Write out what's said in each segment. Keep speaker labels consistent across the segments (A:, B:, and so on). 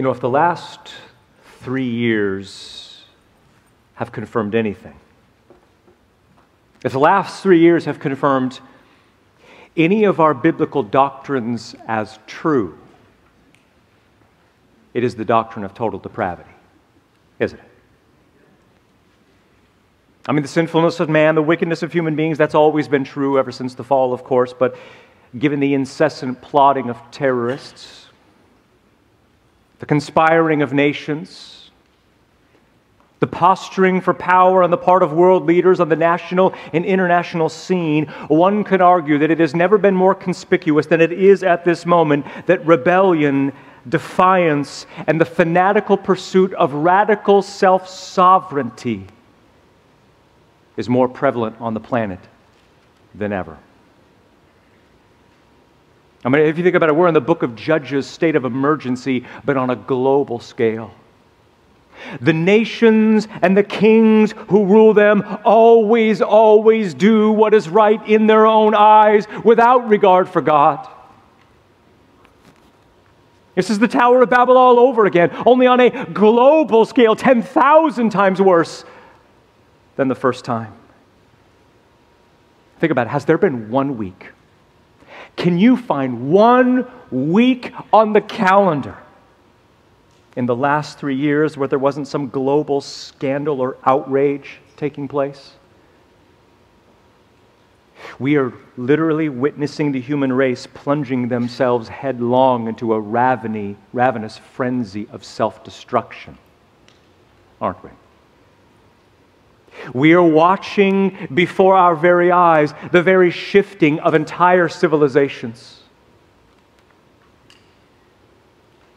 A: You know, if the last three years have confirmed anything, if the last three years have confirmed any of our biblical doctrines as true, it is the doctrine of total depravity, isn't it? I mean, the sinfulness of man, the wickedness of human beings, that's always been true ever since the fall, of course, but given the incessant plotting of terrorists, the conspiring of nations, the posturing for power on the part of world leaders on the national and international scene, one could argue that it has never been more conspicuous than it is at this moment that rebellion, defiance, and the fanatical pursuit of radical self sovereignty is more prevalent on the planet than ever. I mean, if you think about it, we're in the book of Judges, state of emergency, but on a global scale. The nations and the kings who rule them always, always do what is right in their own eyes without regard for God. This is the Tower of Babel all over again, only on a global scale, 10,000 times worse than the first time. Think about it. Has there been one week? Can you find one week on the calendar in the last three years where there wasn't some global scandal or outrage taking place? We are literally witnessing the human race plunging themselves headlong into a ravenous frenzy of self destruction, aren't we? We are watching before our very eyes the very shifting of entire civilizations.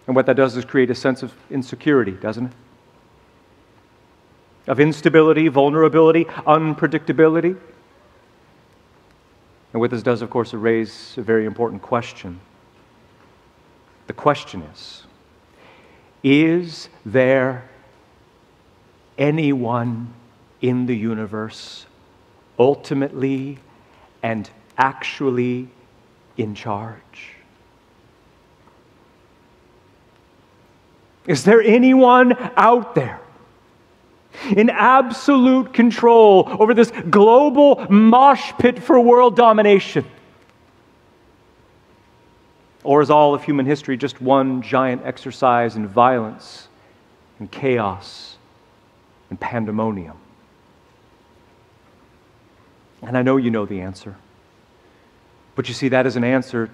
A: And what that does is create a sense of insecurity, doesn't it? Of instability, vulnerability, unpredictability. And what this does, of course, is raise a very important question. The question is Is there anyone in the universe, ultimately and actually in charge? Is there anyone out there in absolute control over this global mosh pit for world domination? Or is all of human history just one giant exercise in violence and chaos and pandemonium? And I know you know the answer. But you see, that is an answer,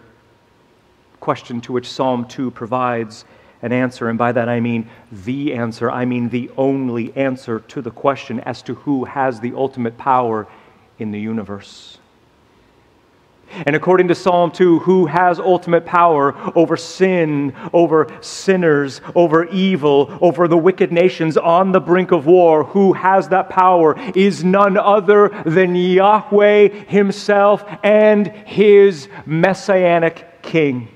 A: question to which Psalm 2 provides an answer. And by that I mean the answer. I mean the only answer to the question as to who has the ultimate power in the universe. And according to Psalm 2, who has ultimate power over sin, over sinners, over evil, over the wicked nations on the brink of war? Who has that power is none other than Yahweh Himself and His messianic King.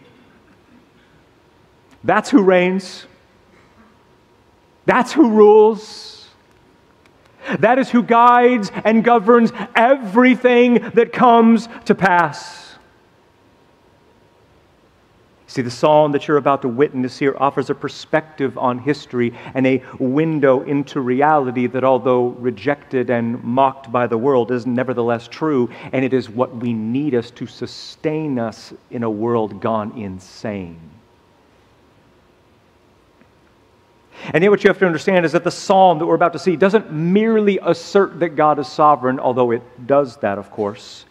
A: That's who reigns, that's who rules. That is who guides and governs everything that comes to pass. See, the psalm that you're about to witness here offers a perspective on history and a window into reality that, although rejected and mocked by the world, is nevertheless true, and it is what we need us to sustain us in a world gone insane. And yet, what you have to understand is that the psalm that we're about to see doesn't merely assert that God is sovereign, although it does that, of course.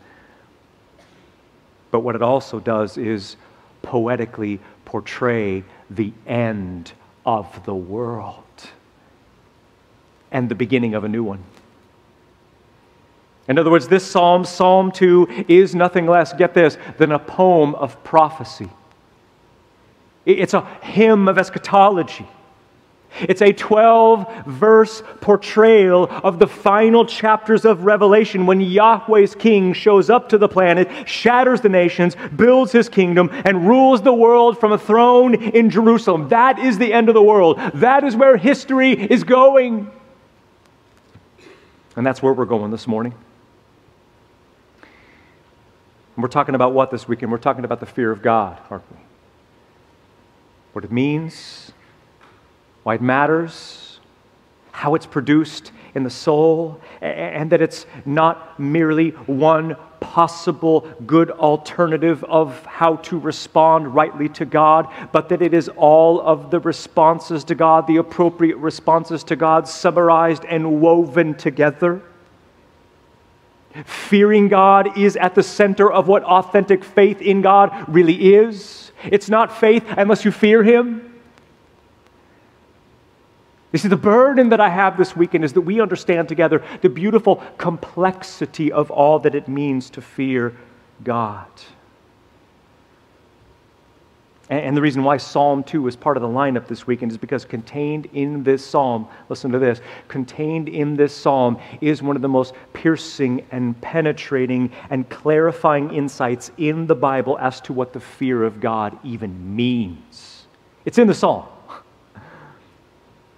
A: But what it also does is poetically portray the end of the world and the beginning of a new one. In other words, this psalm, Psalm 2, is nothing less, get this, than a poem of prophecy. It's a hymn of eschatology. It's a 12 verse portrayal of the final chapters of Revelation when Yahweh's king shows up to the planet, shatters the nations, builds his kingdom, and rules the world from a throne in Jerusalem. That is the end of the world. That is where history is going. And that's where we're going this morning. And we're talking about what this weekend? We're talking about the fear of God, aren't we? What it means why it matters, how it's produced in the soul, and that it's not merely one possible good alternative of how to respond rightly to God, but that it is all of the responses to God, the appropriate responses to God, summarized and woven together. Fearing God is at the center of what authentic faith in God really is. It's not faith unless you fear Him. You see, the burden that I have this weekend is that we understand together the beautiful complexity of all that it means to fear God. And the reason why Psalm 2 is part of the lineup this weekend is because contained in this psalm, listen to this, contained in this psalm is one of the most piercing and penetrating and clarifying insights in the Bible as to what the fear of God even means. It's in the psalm.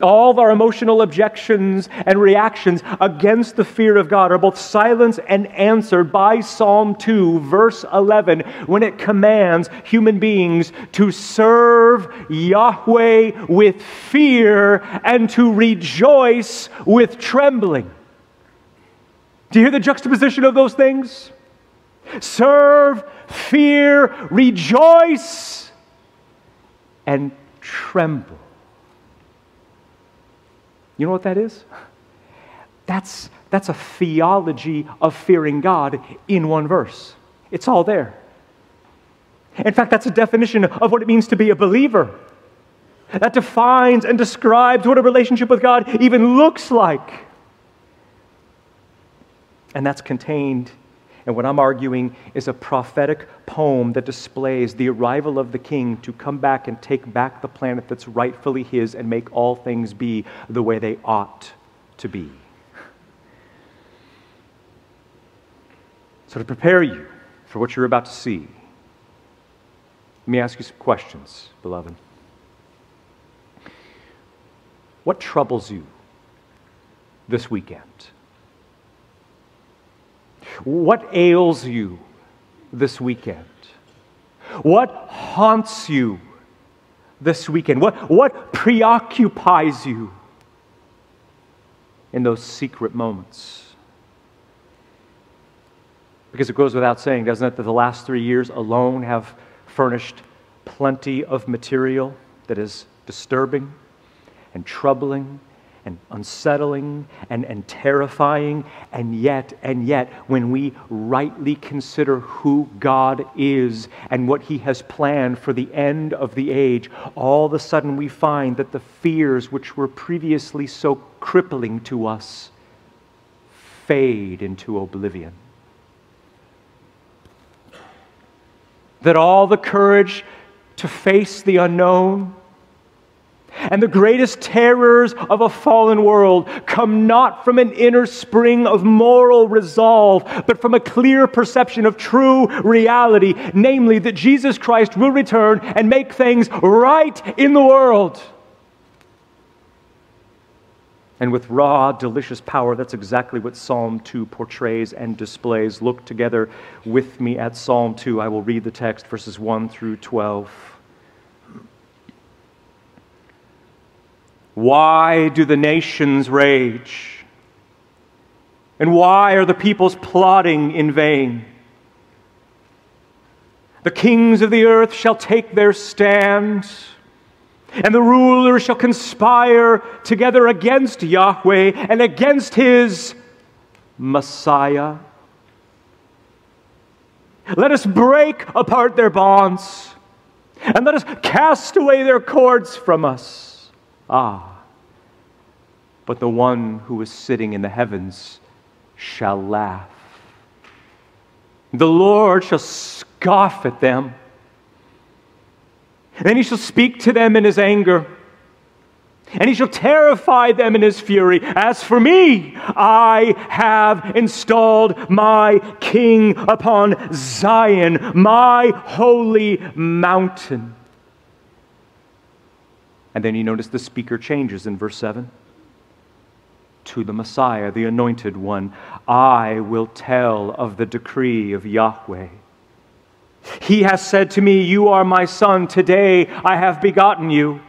A: All of our emotional objections and reactions against the fear of God are both silenced and answered by Psalm 2, verse 11, when it commands human beings to serve Yahweh with fear and to rejoice with trembling. Do you hear the juxtaposition of those things? Serve, fear, rejoice, and tremble. You know what that is? That's, that's a theology of fearing God in one verse. It's all there. In fact, that's a definition of what it means to be a believer. That defines and describes what a relationship with God even looks like. And that's contained and what I'm arguing is a prophetic poem that displays the arrival of the king to come back and take back the planet that's rightfully his and make all things be the way they ought to be. So, to prepare you for what you're about to see, let me ask you some questions, beloved. What troubles you this weekend? What ails you this weekend? What haunts you this weekend? What, what preoccupies you in those secret moments? Because it goes without saying, doesn't it, that the last three years alone have furnished plenty of material that is disturbing and troubling and unsettling and, and terrifying. And yet, and yet, when we rightly consider who God is and what He has planned for the end of the age, all of a sudden we find that the fears which were previously so crippling to us fade into oblivion. That all the courage to face the unknown, and the greatest terrors of a fallen world come not from an inner spring of moral resolve, but from a clear perception of true reality, namely that Jesus Christ will return and make things right in the world. And with raw, delicious power, that's exactly what Psalm 2 portrays and displays. Look together with me at Psalm 2. I will read the text, verses 1 through 12. Why do the nations rage? And why are the peoples plotting in vain? The kings of the earth shall take their stand, and the rulers shall conspire together against Yahweh and against his Messiah. Let us break apart their bonds, and let us cast away their cords from us. Ah, but the one who is sitting in the heavens shall laugh. The Lord shall scoff at them. Then he shall speak to them in his anger, and he shall terrify them in his fury. As for me, I have installed my king upon Zion, my holy mountain. And then you notice the speaker changes in verse 7 to the Messiah, the anointed one. I will tell of the decree of Yahweh. He has said to me, You are my son. Today I have begotten you.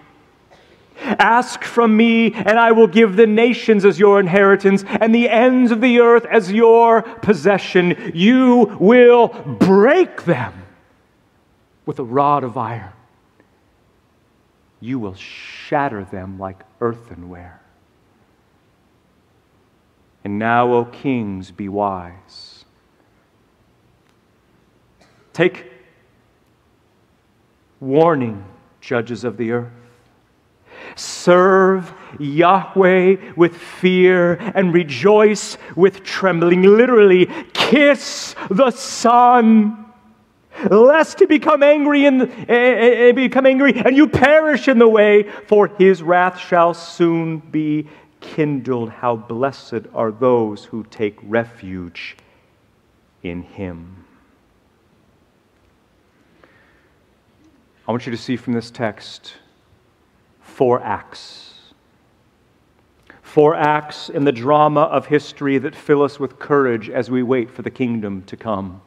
A: Ask from me, and I will give the nations as your inheritance and the ends of the earth as your possession. You will break them with a rod of iron. You will shatter them like earthenware. And now, O kings, be wise. Take warning, judges of the earth. Serve Yahweh with fear and rejoice with trembling. Literally, kiss the Son, lest he become angry and uh, become angry and you perish in the way, for his wrath shall soon be kindled. How blessed are those who take refuge in him. I want you to see from this text four acts. Four acts in the drama of history that fill us with courage as we wait for the kingdom to come.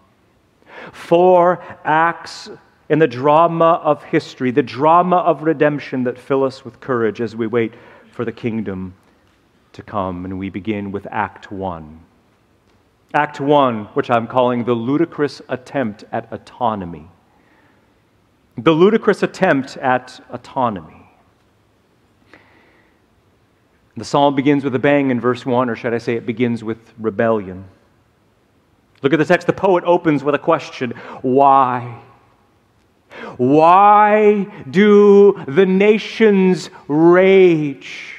A: Four acts in the drama of history, the drama of redemption that fill us with courage as we wait for the kingdom to come. And we begin with Act One. Act One, which I'm calling the ludicrous attempt at autonomy. The ludicrous attempt at autonomy. The psalm begins with a bang in verse 1, or should I say it begins with rebellion. Look at the text. The poet opens with a question Why? Why do the nations rage?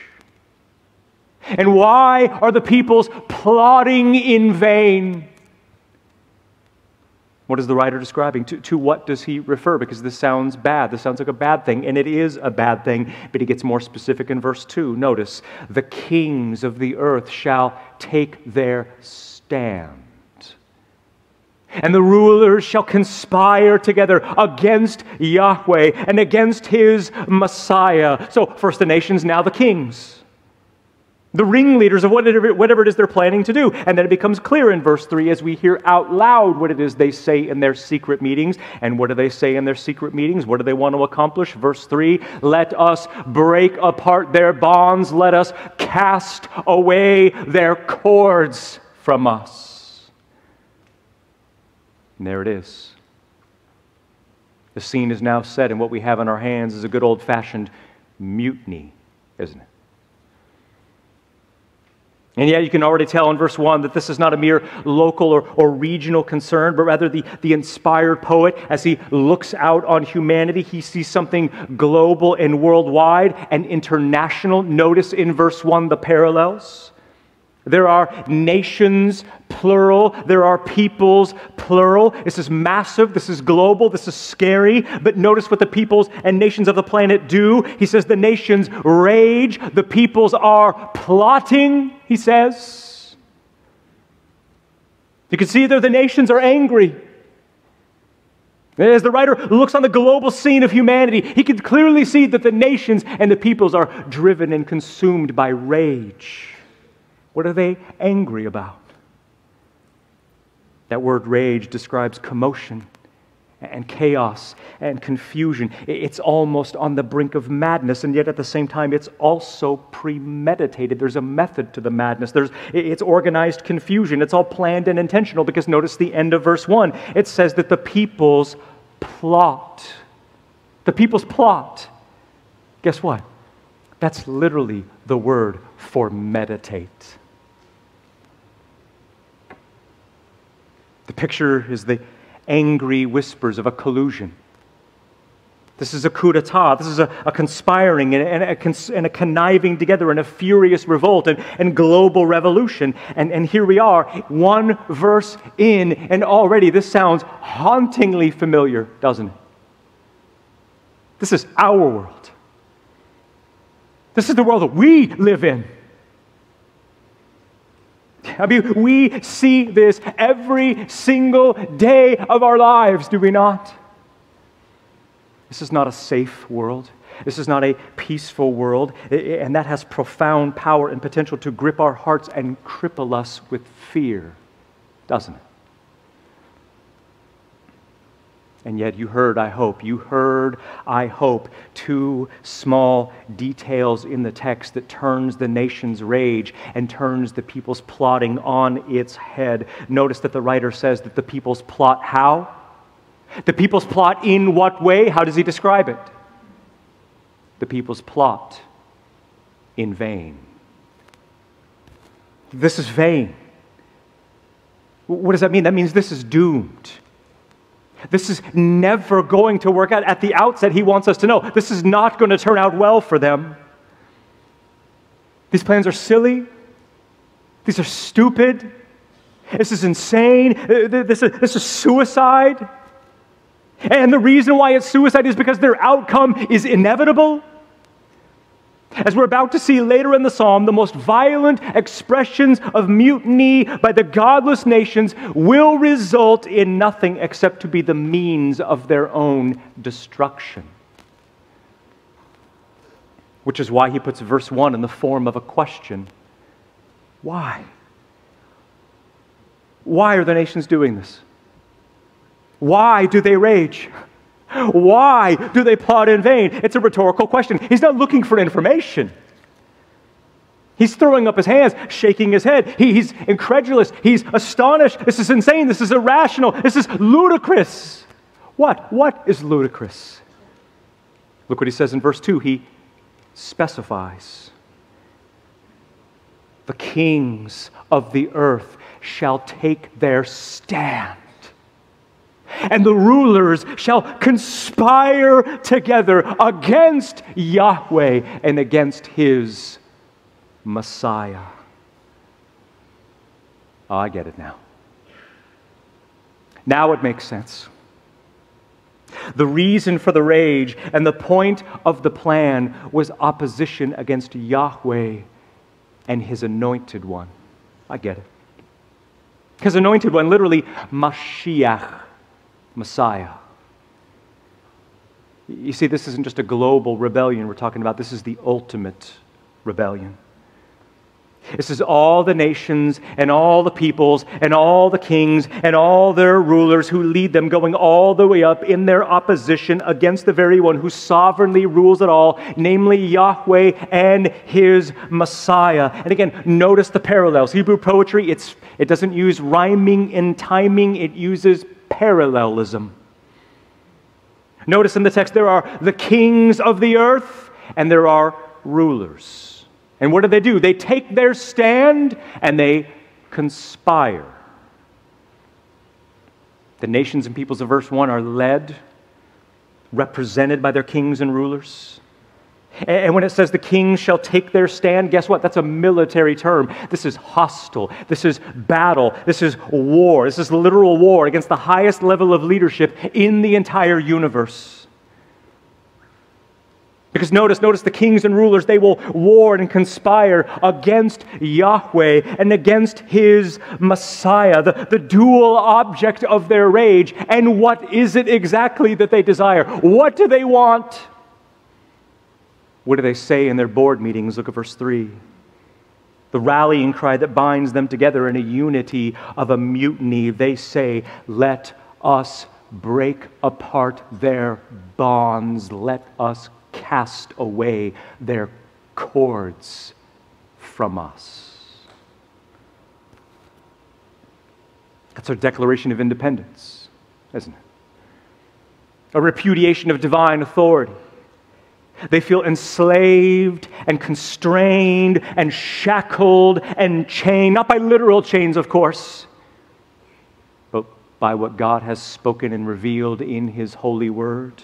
A: And why are the peoples plotting in vain? What is the writer describing? To, to what does he refer? Because this sounds bad. This sounds like a bad thing, and it is a bad thing, but he gets more specific in verse 2. Notice, the kings of the earth shall take their stand. And the rulers shall conspire together against Yahweh and against his Messiah. So, first the nations, now the kings the ringleaders of whatever, whatever it is they're planning to do. And then it becomes clear in verse 3 as we hear out loud what it is they say in their secret meetings. And what do they say in their secret meetings? What do they want to accomplish? Verse 3 Let us break apart their bonds, let us cast away their cords from us. And there it is. The scene is now set, and what we have in our hands is a good old fashioned mutiny, isn't it? And yet, you can already tell in verse 1 that this is not a mere local or, or regional concern, but rather the, the inspired poet, as he looks out on humanity, he sees something global and worldwide and international. Notice in verse 1 the parallels. There are nations, plural. There are peoples, plural. This is massive. This is global. This is scary. But notice what the peoples and nations of the planet do. He says the nations rage. The peoples are plotting, he says. You can see there the nations are angry. As the writer looks on the global scene of humanity, he can clearly see that the nations and the peoples are driven and consumed by rage. What are they angry about? That word rage describes commotion and chaos and confusion. It's almost on the brink of madness, and yet at the same time, it's also premeditated. There's a method to the madness. There's, it's organized confusion. It's all planned and intentional because notice the end of verse 1. It says that the people's plot. The people's plot. Guess what? That's literally the word for meditate. The picture is the angry whispers of a collusion. This is a coup d'etat. This is a, a conspiring and, and, a, and, a, conniving together and a furious revolt and, and global revolution. And here we are, one verse in, and already this sounds hauntingly familiar, doesn't it? This is our world. This is the world that we live in. I mean, we see this every single day of our lives, do we not? This is not a safe world. This is not a peaceful world, and that has profound power and potential to grip our hearts and cripple us with fear, doesn't it? And yet, you heard, I hope, you heard, I hope, two small details in the text that turns the nation's rage and turns the people's plotting on its head. Notice that the writer says that the people's plot how? The people's plot in what way? How does he describe it? The people's plot in vain. This is vain. What does that mean? That means this is doomed. This is never going to work out. At the outset, he wants us to know this is not going to turn out well for them. These plans are silly. These are stupid. This is insane. Uh, this is, this is suicide. And the reason why it's suicide is because their outcome is inevitable. As we're about to see later in the psalm, the most violent expressions of mutiny by the godless nations will result in nothing except to be the means of their own destruction. Which is why he puts verse 1 in the form of a question Why? Why are the nations doing this? Why do they rage? Why do they plot in vain? It's a rhetorical question. He's not looking for information. He's throwing up his hands, shaking his head. He, he's incredulous. He's astonished. This is insane. This is irrational. This is ludicrous. What? What is ludicrous? Look what he says in verse 2. He specifies the kings of the earth shall take their stand and the rulers shall conspire together against Yahweh and against his Messiah. Oh, I get it now. Now it makes sense. The reason for the rage and the point of the plan was opposition against Yahweh and his anointed one. I get it. His anointed one, literally, Mashiach Messiah. You see, this isn't just a global rebellion we're talking about, this is the ultimate rebellion. This is all the nations and all the peoples and all the kings and all their rulers who lead them going all the way up in their opposition against the very one who sovereignly rules it all, namely Yahweh and his Messiah. And again, notice the parallels. Hebrew poetry, it doesn't use rhyming and timing, it uses parallelism. Notice in the text there are the kings of the earth and there are rulers. And what do they do? They take their stand and they conspire. The nations and peoples of verse 1 are led, represented by their kings and rulers. And when it says the kings shall take their stand, guess what? That's a military term. This is hostile. This is battle. This is war. This is literal war against the highest level of leadership in the entire universe. Because notice, notice the kings and rulers, they will war and conspire against Yahweh and against his Messiah, the, the dual object of their rage. And what is it exactly that they desire? What do they want? What do they say in their board meetings? Look at verse 3. The rallying cry that binds them together in a unity of a mutiny. They say, Let us break apart their bonds. Let us cast away their cords from us. That's our declaration of independence, isn't it? A repudiation of divine authority they feel enslaved and constrained and shackled and chained, not by literal chains, of course, but by what God has spoken and revealed in His holy word.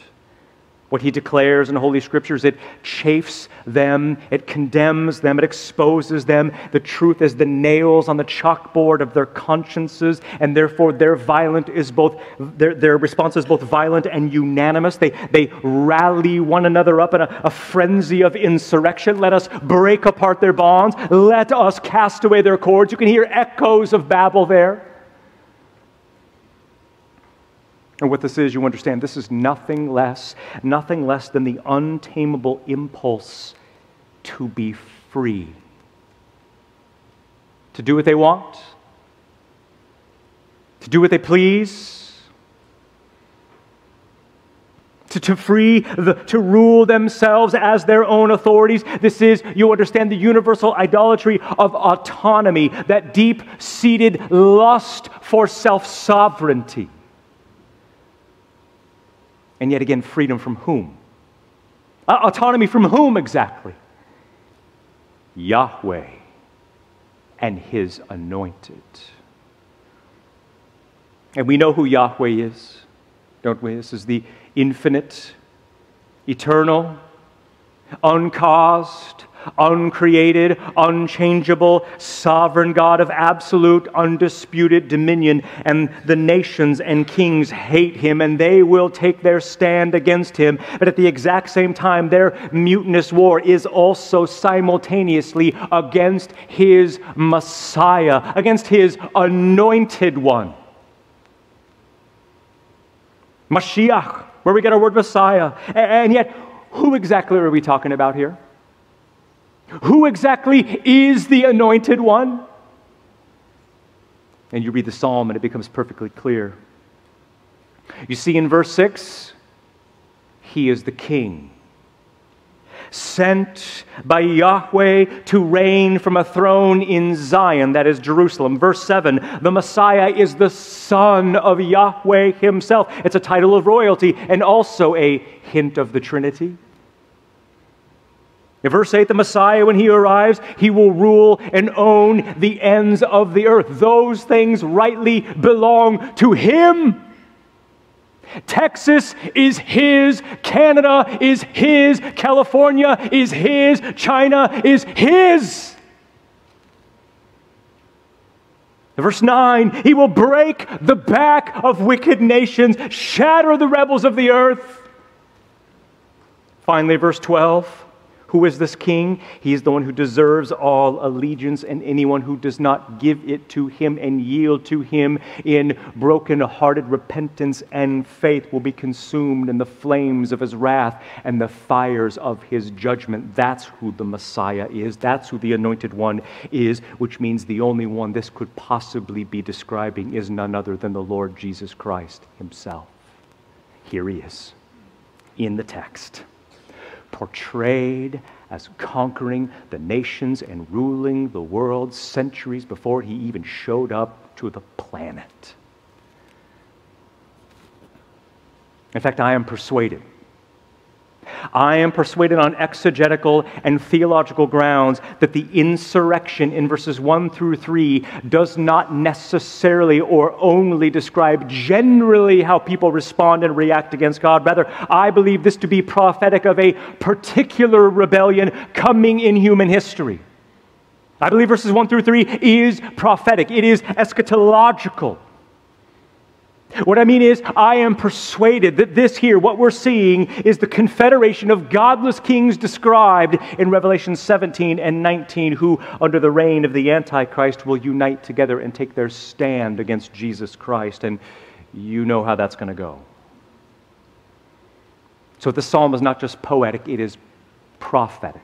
A: What he declares in Holy Scriptures, it chafes them, it condemns them, it exposes them. The truth is the nails on the chalkboard of their consciences, and therefore their violent is both their, their response is both violent and unanimous. They, they rally one another up in a, a frenzy of insurrection. Let us break apart their bonds, let us cast away their cords. You can hear echoes of Babel there. And what this is, you understand, this is nothing less, nothing less than the untamable impulse to be free. To do what they want, to do what they please, to, to free, the, to rule themselves as their own authorities. This is, you understand, the universal idolatry of autonomy, that deep seated lust for self sovereignty. And yet again, freedom from whom? Uh, autonomy from whom exactly? Yahweh and his anointed. And we know who Yahweh is, don't we? This is the infinite, eternal, uncaused, uncreated, unchangeable, sovereign God of absolute, undisputed dominion. And the nations and kings hate him, and they will take their stand against him. But at the exact same time, their mutinous war is also simultaneously against his Messiah, against his anointed one. Mashiach, where we get our word Messiah. And yet, who exactly are we talking about here? Who exactly is the anointed one? And you read the psalm and it becomes perfectly clear. You see in verse 6, he is the king sent by Yahweh to reign from a throne in Zion, that is Jerusalem. Verse 7 the Messiah is the Son of Yahweh himself. It's a title of royalty and also a hint of the Trinity. In verse 8, the Messiah, when he arrives, he will rule and own the ends of the earth. Those things rightly belong to him. Texas is his, Canada is his, California is his, China is his. Verse 9, he will break the back of wicked nations, shatter the rebels of the earth. Finally, verse 12, who is this king? He is the one who deserves all allegiance, and anyone who does not give it to him and yield to him in broken-hearted repentance and faith will be consumed in the flames of his wrath and the fires of his judgment. That's who the Messiah is. That's who the anointed one is, which means the only one this could possibly be describing is none other than the Lord Jesus Christ himself. Here he is in the text portrayed as conquering the nations and ruling the world centuries before he even showed up to the planet. In fact, I am persuaded I am persuaded on exegetical and theological grounds that the insurrection in verses 1 through 3 does not necessarily or only describe generally how people respond and react against God. Rather, I believe this to be prophetic of a particular rebellion coming in human history. I believe verses 1 through 3 is prophetic, it is eschatological. What I mean is, I am persuaded that this here, what we're seeing, is the confederation of godless kings described in Revelation 17 and 19, who, under the reign of the Antichrist, will unite together and take their stand against Jesus Christ. And you know how that's going to go. So the psalm is not just poetic, it is prophetic.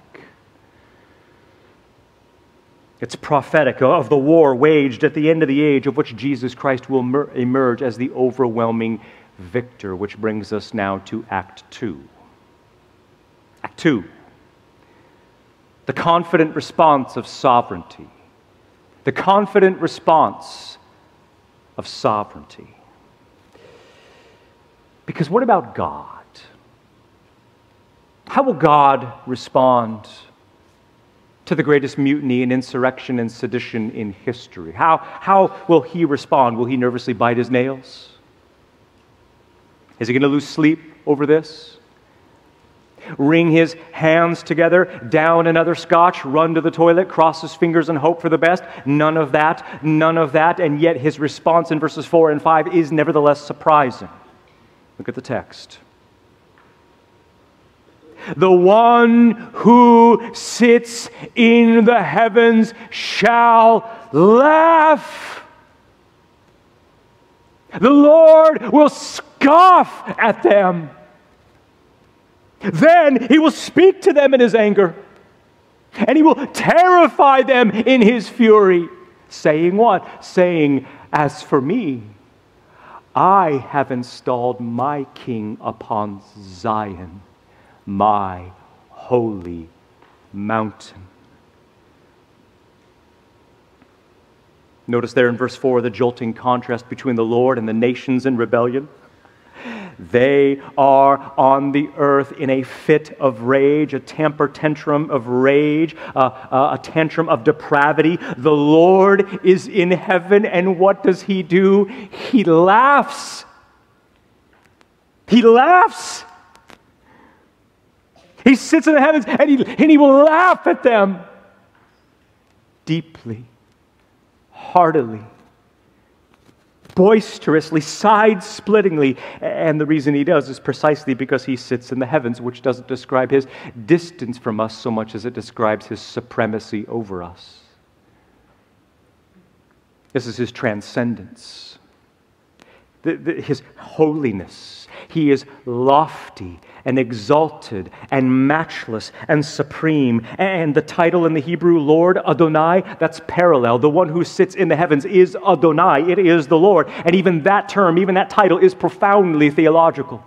A: It's prophetic of the war waged at the end of the age, of which Jesus Christ will emerge as the overwhelming victor, which brings us now to Act 2. Act 2 the confident response of sovereignty. The confident response of sovereignty. Because what about God? How will God respond to the greatest mutiny and insurrection and sedition in history? How, how will he respond? Will he nervously bite his nails? Is he going to lose sleep over this? Wring his hands together, down another scotch, run to the toilet, cross his fingers and hope for the best? None of that, none of that. And yet his response in verses 4 and 5 is nevertheless surprising. Look at the text. The one who sits in the heavens shall laugh. The Lord will scoff at them. Then he will speak to them in his anger, and he will terrify them in his fury. Saying what? Saying, As for me, I have installed my king upon Zion, my holy mountain. Notice there in verse 4 the jolting contrast between the Lord and the nations in rebellion. They are on the earth in a fit of rage, a temper tantrum of rage, uh, uh, a tantrum of depravity. The Lord is in heaven, and what does He do? He laughs. He laughs. He sits in the heavens and he, and he will laugh at them deeply, heartily boisterously, side splittingly. And the reason he does is precisely because he sits in the heavens, which doesn't describe his distance from us so much as it describes his supremacy over us. This is his transcendence, the, the, his holiness. He is lofty and exalted and matchless and supreme. And the title in the Hebrew, Lord Adonai, that's parallel. The one who sits in the heavens is Adonai, it is the Lord. And even that term, even that title, is profoundly theological.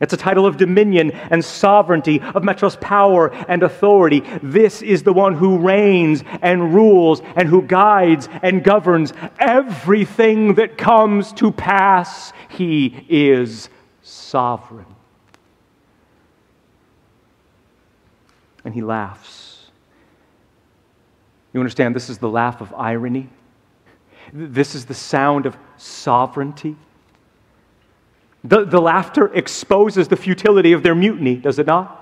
A: It's a title of dominion and sovereignty, of Metros power and authority. This is the one who reigns and rules and who guides and governs everything that comes to pass. He is sovereign. And he laughs. You understand, this is the laugh of irony. This is the sound of sovereignty. The, the laughter exposes the futility of their mutiny, does it not?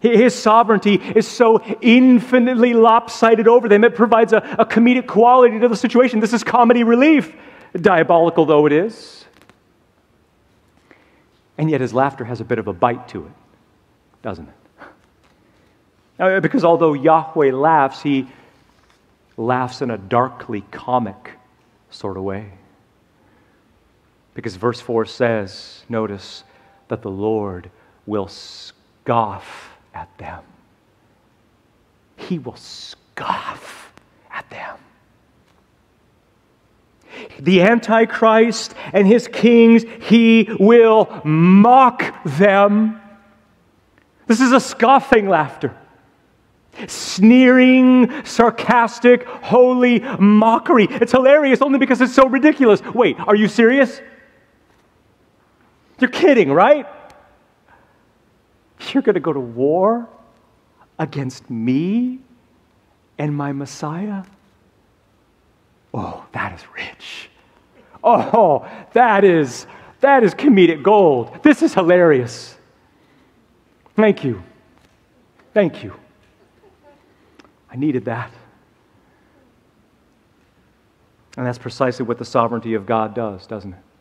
A: His sovereignty is so infinitely lopsided over them, it provides a, a comedic quality to the situation. This is comedy relief, diabolical though it is. And yet his laughter has a bit of a bite to it, doesn't it? Uh, because although Yahweh laughs, he laughs in a darkly comic sort of way. Because verse 4 says, notice, that the Lord will scoff at them. He will scoff at them. The Antichrist and his kings, he will mock them. This is a scoffing laughter. Sneering, sarcastic, holy mockery. It's hilarious only because it's so ridiculous. Wait, are you serious? You're kidding, right? You're going to go to war against me and my Messiah? Oh, that is rich. Oh, that is that is comedic gold. This is hilarious. Thank you. Thank you. I needed that. And that's precisely what the sovereignty of God does, doesn't it?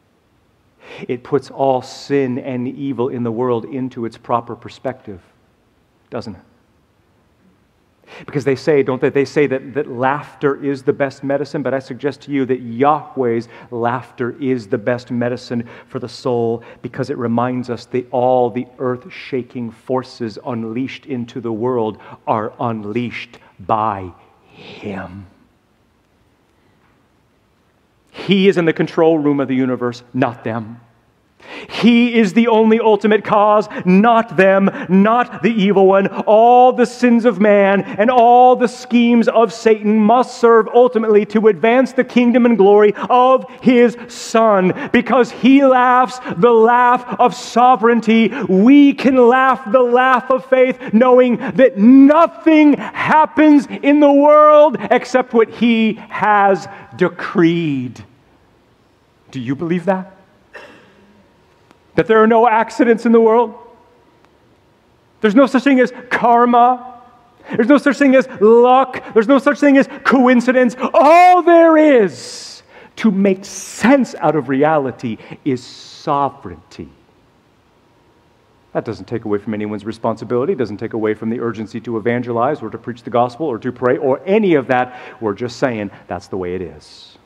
A: It puts all sin and evil in the world into its proper perspective, doesn't it? Because they say, don't they? They say that, that laughter is the best medicine, but I suggest to you that Yahweh's laughter is the best medicine for the soul because it reminds us that all the earth shaking forces unleashed into the world are unleashed by Him. He is in the control room of the universe, not them. He is the only ultimate cause, not them, not the evil one. All the sins of man and all the schemes of Satan must serve ultimately to advance the kingdom and glory of his Son. Because he laughs the laugh of sovereignty, we can laugh the laugh of faith, knowing that nothing happens in the world except what he has decreed. Do you believe that? That there are no accidents in the world? There's no such thing as karma. There's no such thing as luck. There's no such thing as coincidence. All there is to make sense out of reality is sovereignty. That doesn't take away from anyone's responsibility, doesn't take away from the urgency to evangelize or to preach the gospel or to pray or any of that. We're just saying that's the way it is.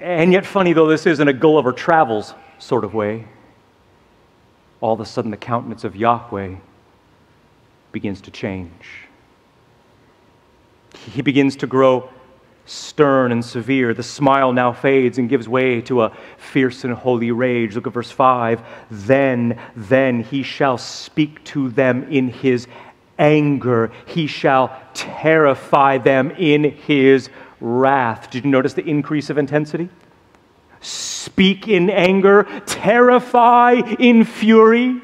A: And yet, funny though this is in a Gulliver Travels sort of way, all of a sudden the countenance of Yahweh begins to change. He begins to grow stern and severe. The smile now fades and gives way to a fierce and holy rage. Look at verse 5. Then, then he shall speak to them in his anger, he shall terrify them in his wrath. Did you notice the increase of intensity? Speak in anger, terrify in fury.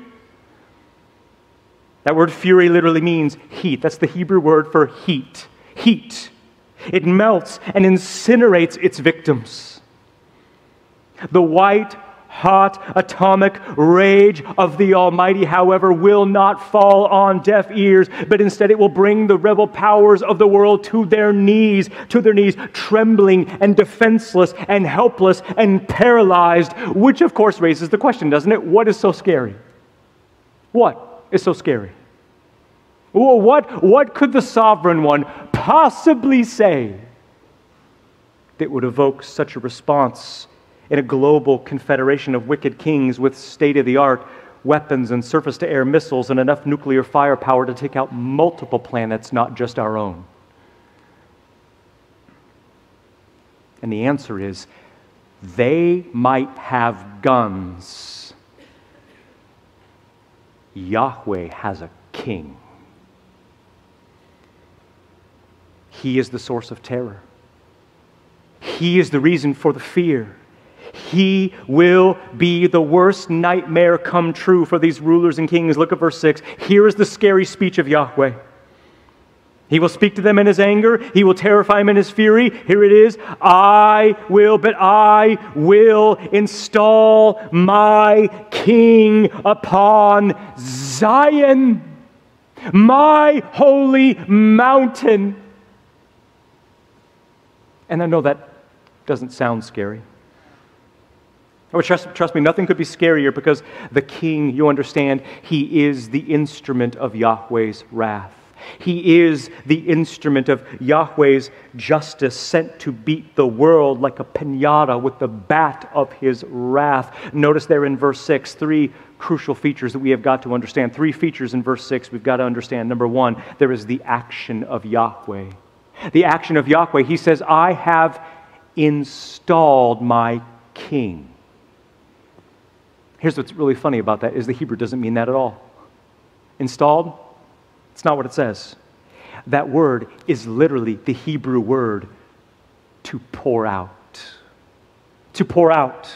A: That word fury literally means heat. That's the Hebrew word for heat. Heat. It melts and incinerates its victims. The white, hot, atomic rage of the Almighty, however, will not fall on deaf ears, but instead it will bring the rebel powers of the world to their knees, to their knees, trembling and defenseless and helpless and paralyzed, which of course raises the question, doesn't it? What is so scary? What is so scary? What, what could the sovereign one possibly say that would evoke such a response in a global confederation of wicked kings with state of the art weapons and surface to air missiles and enough nuclear firepower to take out multiple planets, not just our own? And the answer is they might have guns. Yahweh has a king. He is the source of terror. He is the reason for the fear. He will be the worst nightmare come true for these rulers and kings. Look at verse 6. Here is the scary speech of Yahweh. He will speak to them in his anger. He will terrify them in his fury. Here it is I will, but I will install my king upon Zion, my holy mountain. And I know that doesn't sound scary. Oh, trust, trust me, nothing could be scarier because the king, you understand, he is the instrument of Yahweh's wrath. He is the instrument of Yahweh's justice sent to beat the world like a pinata with the bat of his wrath. Notice there in verse 6 three crucial features that we have got to understand. Three features in verse 6 we've got to understand. Number one, there is the action of Yahweh the action of Yahweh. He says, I have installed my king. Here's what's really funny about that is the Hebrew doesn't mean that at all. Installed, it's not what it says. That word is literally the Hebrew word to pour out. To pour out.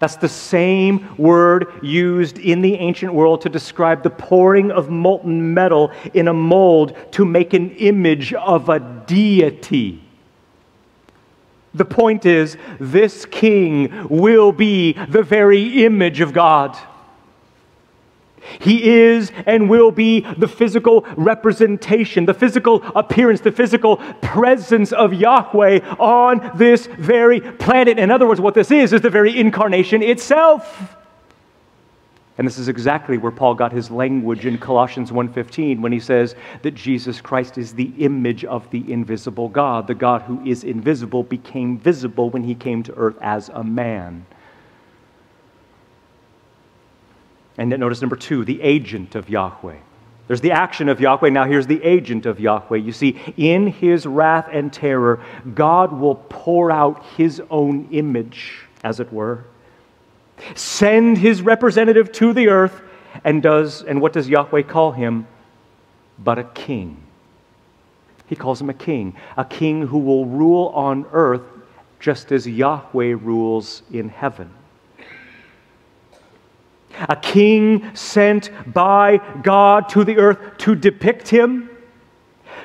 A: That's the same word used in the ancient world to describe the pouring of molten metal in a mold to make an image of a deity. The point is, this king will be the very image of God. He is and will be the physical representation, the physical appearance, the physical presence of Yahweh on this very planet. In other words, what this is, is the very incarnation itself. And this is exactly where Paul got his language in Colossians 1:15 when he says that Jesus Christ is the image of the invisible God. The God who is invisible became visible when he came to earth as a man. And then notice number two, the agent of Yahweh. There's the action of Yahweh. Now here's the agent of Yahweh. You see, in his wrath and terror, God will pour out his own image, as it were, send his representative to the earth, and does, and what does Yahweh call him? But a king. He calls him a king, a king who will rule on earth just as Yahweh rules in heaven a king sent by God to the earth to depict him,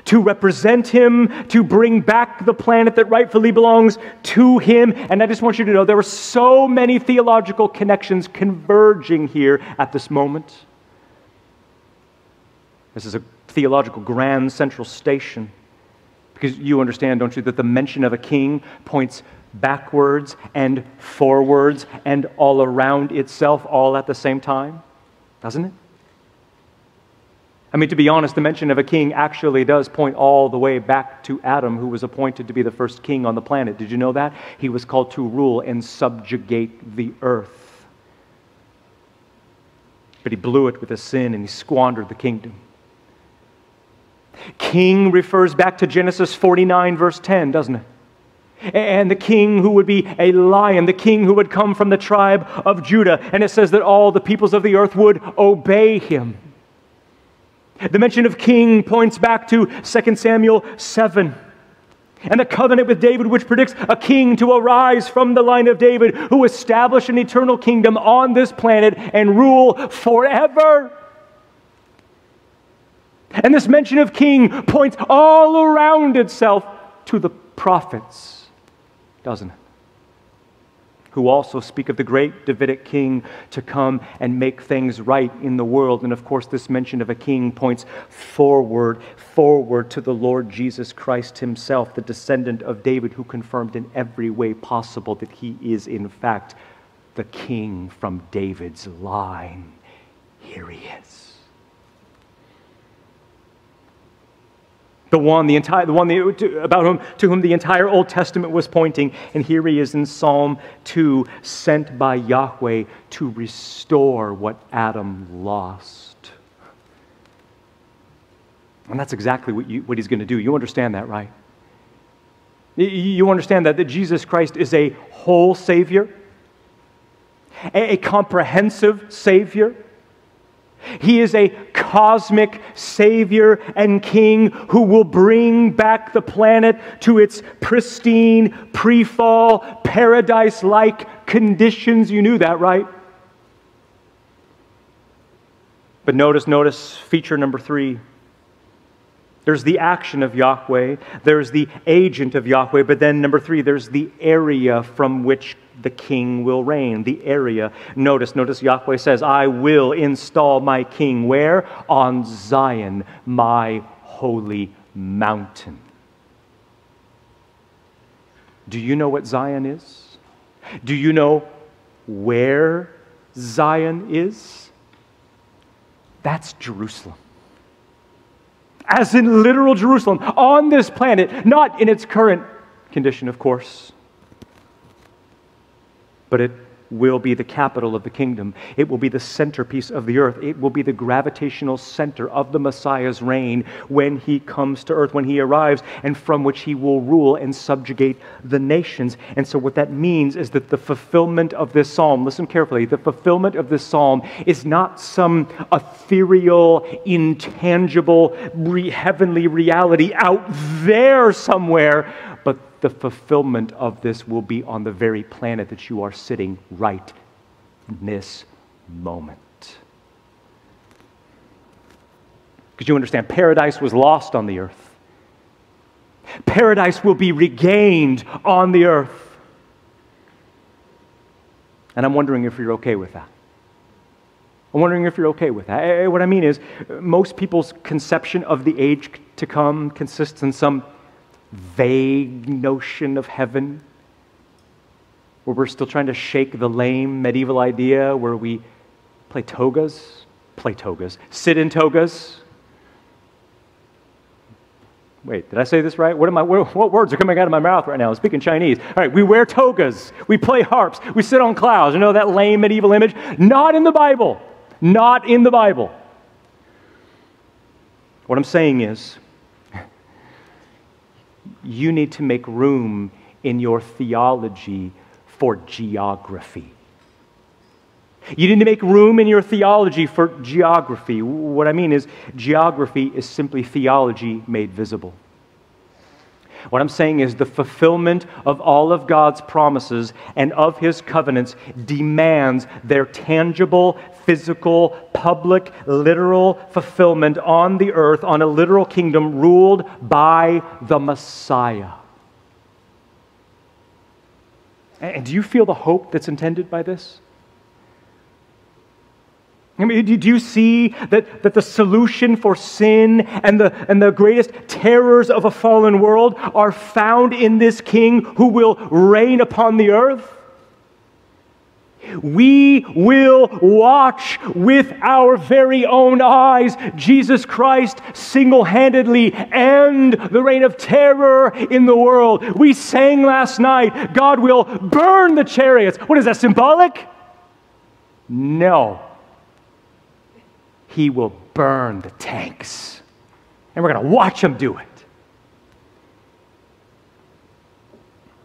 A: to represent him, to bring back the planet that rightfully belongs to him. And I just want you to know there are so many theological connections converging here at this moment. This is a theological grand central station. Because you understand, don't you, that the mention of a king points backwards and forwards and all around itself all at the same time? Doesn't it? I mean, to be honest, the mention of a king actually does point all the way back to Adam, who was appointed to be the first king on the planet. Did you know that? He was called to rule and subjugate the earth. But he blew it with his sin and he squandered the kingdom. King refers back to Genesis 49, verse 10, doesn't it? And the king who would be a lion, the king who would come from the tribe of Judah. And it says that all the peoples of the earth would obey him. The mention of king points back to 2 Samuel 7. And the covenant with David, which predicts a king to arise from the line of David, who establish an eternal kingdom on this planet and rule forever. And this mention of king points all around itself to the prophets, doesn't it? Who also speak of the great Davidic king to come and make things right in the world. And of course, this mention of a king points forward, forward to the Lord Jesus Christ himself, the descendant of David, who confirmed in every way possible that he is, in fact, the king from David's line. Here he is. The one, the entire, the one the, about whom, to whom the entire Old Testament was pointing. And here he is in Psalm 2, sent by Yahweh to restore what Adam lost. And that's exactly what, you, what he's going to do. You understand that, right? You understand that, that Jesus Christ is a whole Savior, a, a comprehensive Savior he is a cosmic Savior and King who will bring back the planet to its pristine, pre fall, paradise like conditions. You knew that, right? But notice, notice feature number three. There's the action of Yahweh, there's the agent of Yahweh, but then number three, there's the area from which the king will reign. The area. Notice, notice Yahweh says, I will install my king where? On Zion, my holy mountain. Do you know what Zion is? Do you know where Zion is? That's Jerusalem. As in literal Jerusalem, on this planet, not in its current condition, of course. But it will be the capital of the kingdom. It will be the centerpiece of the earth. It will be the gravitational center of the Messiah's reign when he comes to earth, when he arrives, and from which he will rule and subjugate the nations. And so, what that means is that the fulfillment of this psalm, listen carefully, the fulfillment of this psalm is not some ethereal, intangible, heavenly reality out there somewhere the fulfillment of this will be on the very planet that you are sitting right in this moment. Because you understand, paradise was lost on the earth. Paradise will be regained on the earth. And I'm wondering if you're okay with that. I'm wondering if you're okay with that. Eh, what I mean is, most people's conception of the age to come consists in some vague notion of heaven, where we're still trying to shake the lame medieval idea where we play togas, play togas, sit in togas. Wait, did I say this right? What, am I, what words are coming out of my mouth right now? I'm speaking Chinese. All right, we wear togas, we play harps, we sit on clouds. You know that lame medieval image? Not in the Bible. Not in the Bible. What I'm saying is, you need to make room in your theology for geography. You need to make room in your theology for geography. What I mean is, geography is simply theology made visible. What I'm saying is, the fulfillment of all of God's promises and of his covenants demands their tangible, physical, public, literal fulfillment on the earth, on a literal kingdom ruled by the Messiah. And do you feel the hope that's intended by this? I mean, do you see that, that the solution for sin and the, and the greatest terrors of a fallen world are found in this king who will reign upon the earth? We will watch with our very own eyes Jesus Christ single handedly end the reign of terror in the world. We sang last night, God will burn the chariots. What is that, symbolic? No. He will burn the tanks. And we're going to watch him do it.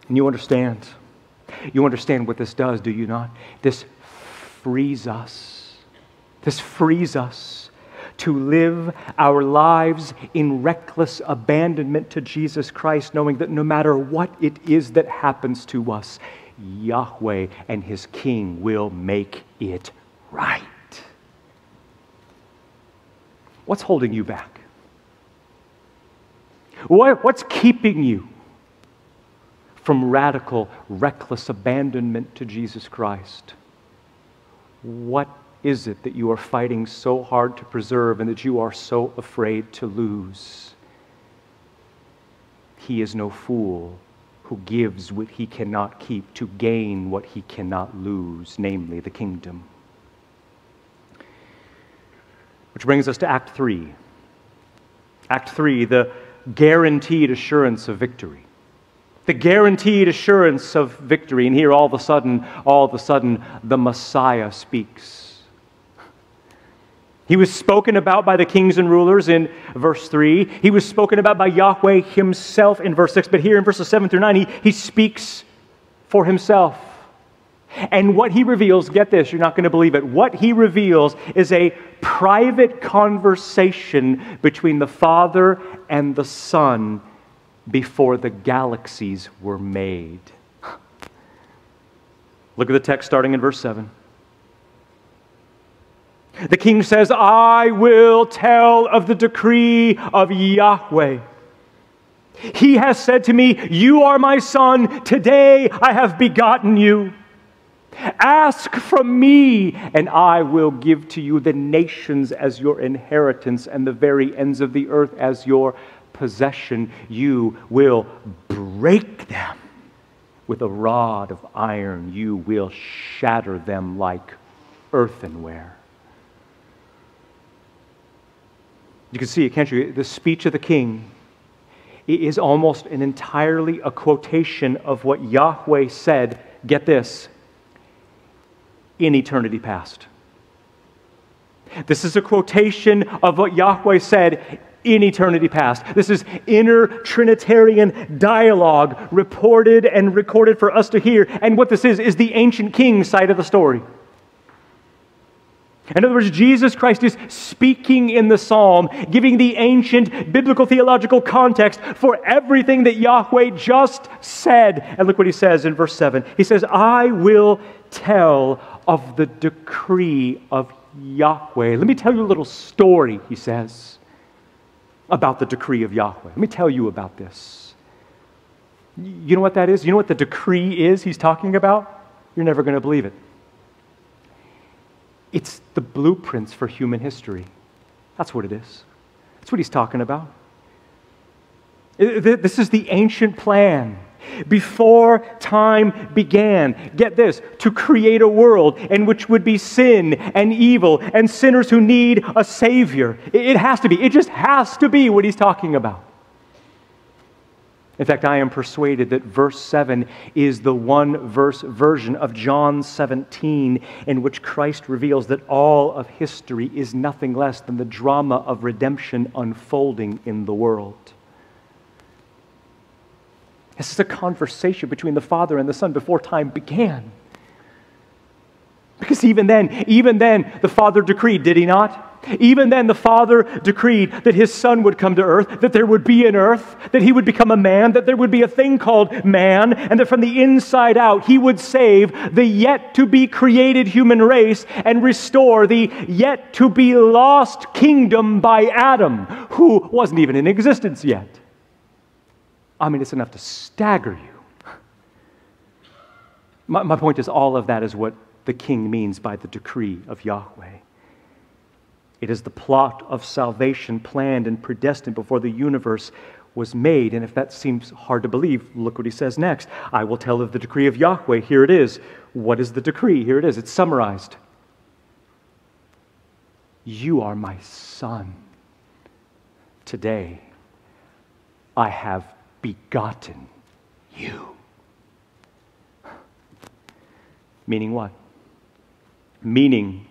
A: And you understand. You understand what this does, do you not? This frees us. This frees us to live our lives in reckless abandonment to Jesus Christ, knowing that no matter what it is that happens to us, Yahweh and his King will make it right. What's holding you back? What's keeping you from radical, reckless abandonment to Jesus Christ? What is it that you are fighting so hard to preserve and that you are so afraid to lose? He is no fool who gives what he cannot keep to gain what he cannot lose, namely the kingdom. Which brings us to Act 3. Act 3, the guaranteed assurance of victory the guaranteed assurance of victory. And here, all of a sudden, all of a sudden, the Messiah speaks. He was spoken about by the kings and rulers in verse 3. He was spoken about by Yahweh himself in verse 6. But here in verses 7 through 9, he, he speaks for himself. And what he reveals, get this, you're not going to believe it. What he reveals is a private conversation between the Father and the Son before the galaxies were made. Look at the text starting in verse 7. The king says, I will tell of the decree of Yahweh. He has said to me, You are my son. Today I have begotten you. Ask from me, and I will give to you the nations as your inheritance and the very ends of the earth as your possession, you will break them. With a rod of iron, you will shatter them like earthenware. You can see it, can't you? The speech of the king is almost an entirely a quotation of what Yahweh said, get this, in eternity past. This is a quotation of what Yahweh said in eternity past. This is inner Trinitarian dialogue reported and recorded for us to hear. And what this is, is the ancient king side of the story. In other words, Jesus Christ is speaking in the psalm, giving the ancient biblical theological context for everything that Yahweh just said. And look what he says in verse 7. He says, I will tell of the decree of Yahweh. Let me tell you a little story, he says about the decree of Yahweh. Let me tell you about this. You know what that is? You know what the decree is he's talking about? You're never going to believe it. It's the blueprints for human history. That's what it is. That's what he's talking about. This is the ancient plan before time began. Get this to create a world in which would be sin and evil and sinners who need a Savior. It has to be. It just has to be what he's talking about. In fact, I am persuaded that verse 7 is the one verse version of John 17 in which Christ reveals that all of history is nothing less than the drama of redemption unfolding in the world. This is a conversation between the Father and the Son before time began. Because even then, even then, the Father decreed, did he not? Even then, the Father decreed that his Son would come to earth, that there would be an earth, that he would become a man, that there would be a thing called man, and that from the inside out he would save the yet to be created human race and restore the yet to be lost kingdom by Adam, who wasn't even in existence yet. I mean, it's enough to stagger you. My, my point is, all of that is what the king means by the decree of Yahweh. It is the plot of salvation planned and predestined before the universe was made. And if that seems hard to believe, look what he says next. I will tell of the decree of Yahweh. Here it is. What is the decree? Here it is. It's summarized. You are my son. Today, I have begotten you. Meaning what? Meaning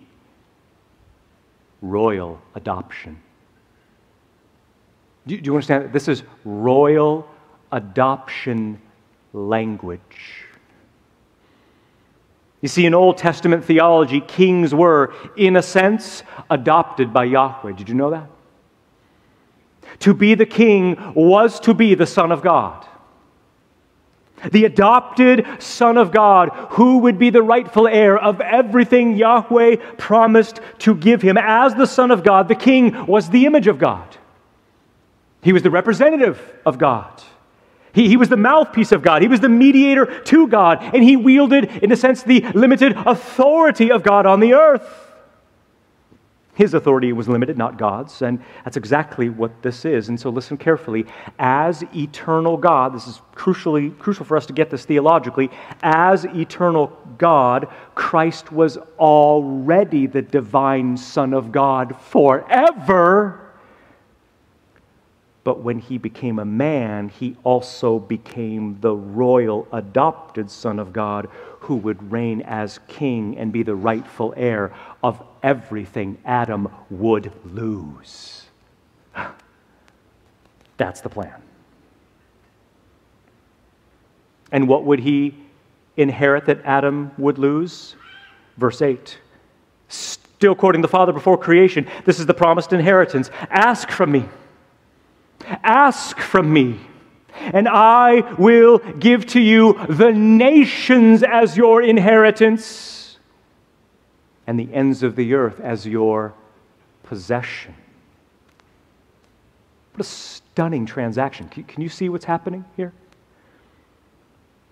A: royal adoption. Do, you understand? This is royal adoption language. You see, in Old Testament theology, kings were, in a sense, adopted by Yahweh. Did you know that? To be the king was to be the Son of God. The adopted Son of God, who would be the rightful heir of everything Yahweh promised to give him. As the Son of God, the king was the image of God, he was the representative of God. He, he was the mouthpiece of God. He was the mediator to God. And he wielded, in a sense, the limited authority of God on the earth. His authority was limited, not God's, and that's exactly what this is. And so listen carefully. As eternal God, this is crucially crucial for us to get this theologically, as eternal God, Christ was already the divine Son of God forever. But when he became a man, he also became the royal adopted Son of God who would reign as king and be the rightful heir of everything Adam would lose. That's the plan. And what would he inherit that Adam would lose? Verse 8. Still quoting the Father before creation, this is the promised inheritance. Ask from me Ask from me, and I will give to you the nations as your inheritance, and the ends of the earth as your possession. What a stunning transaction. Can you see what's happening here?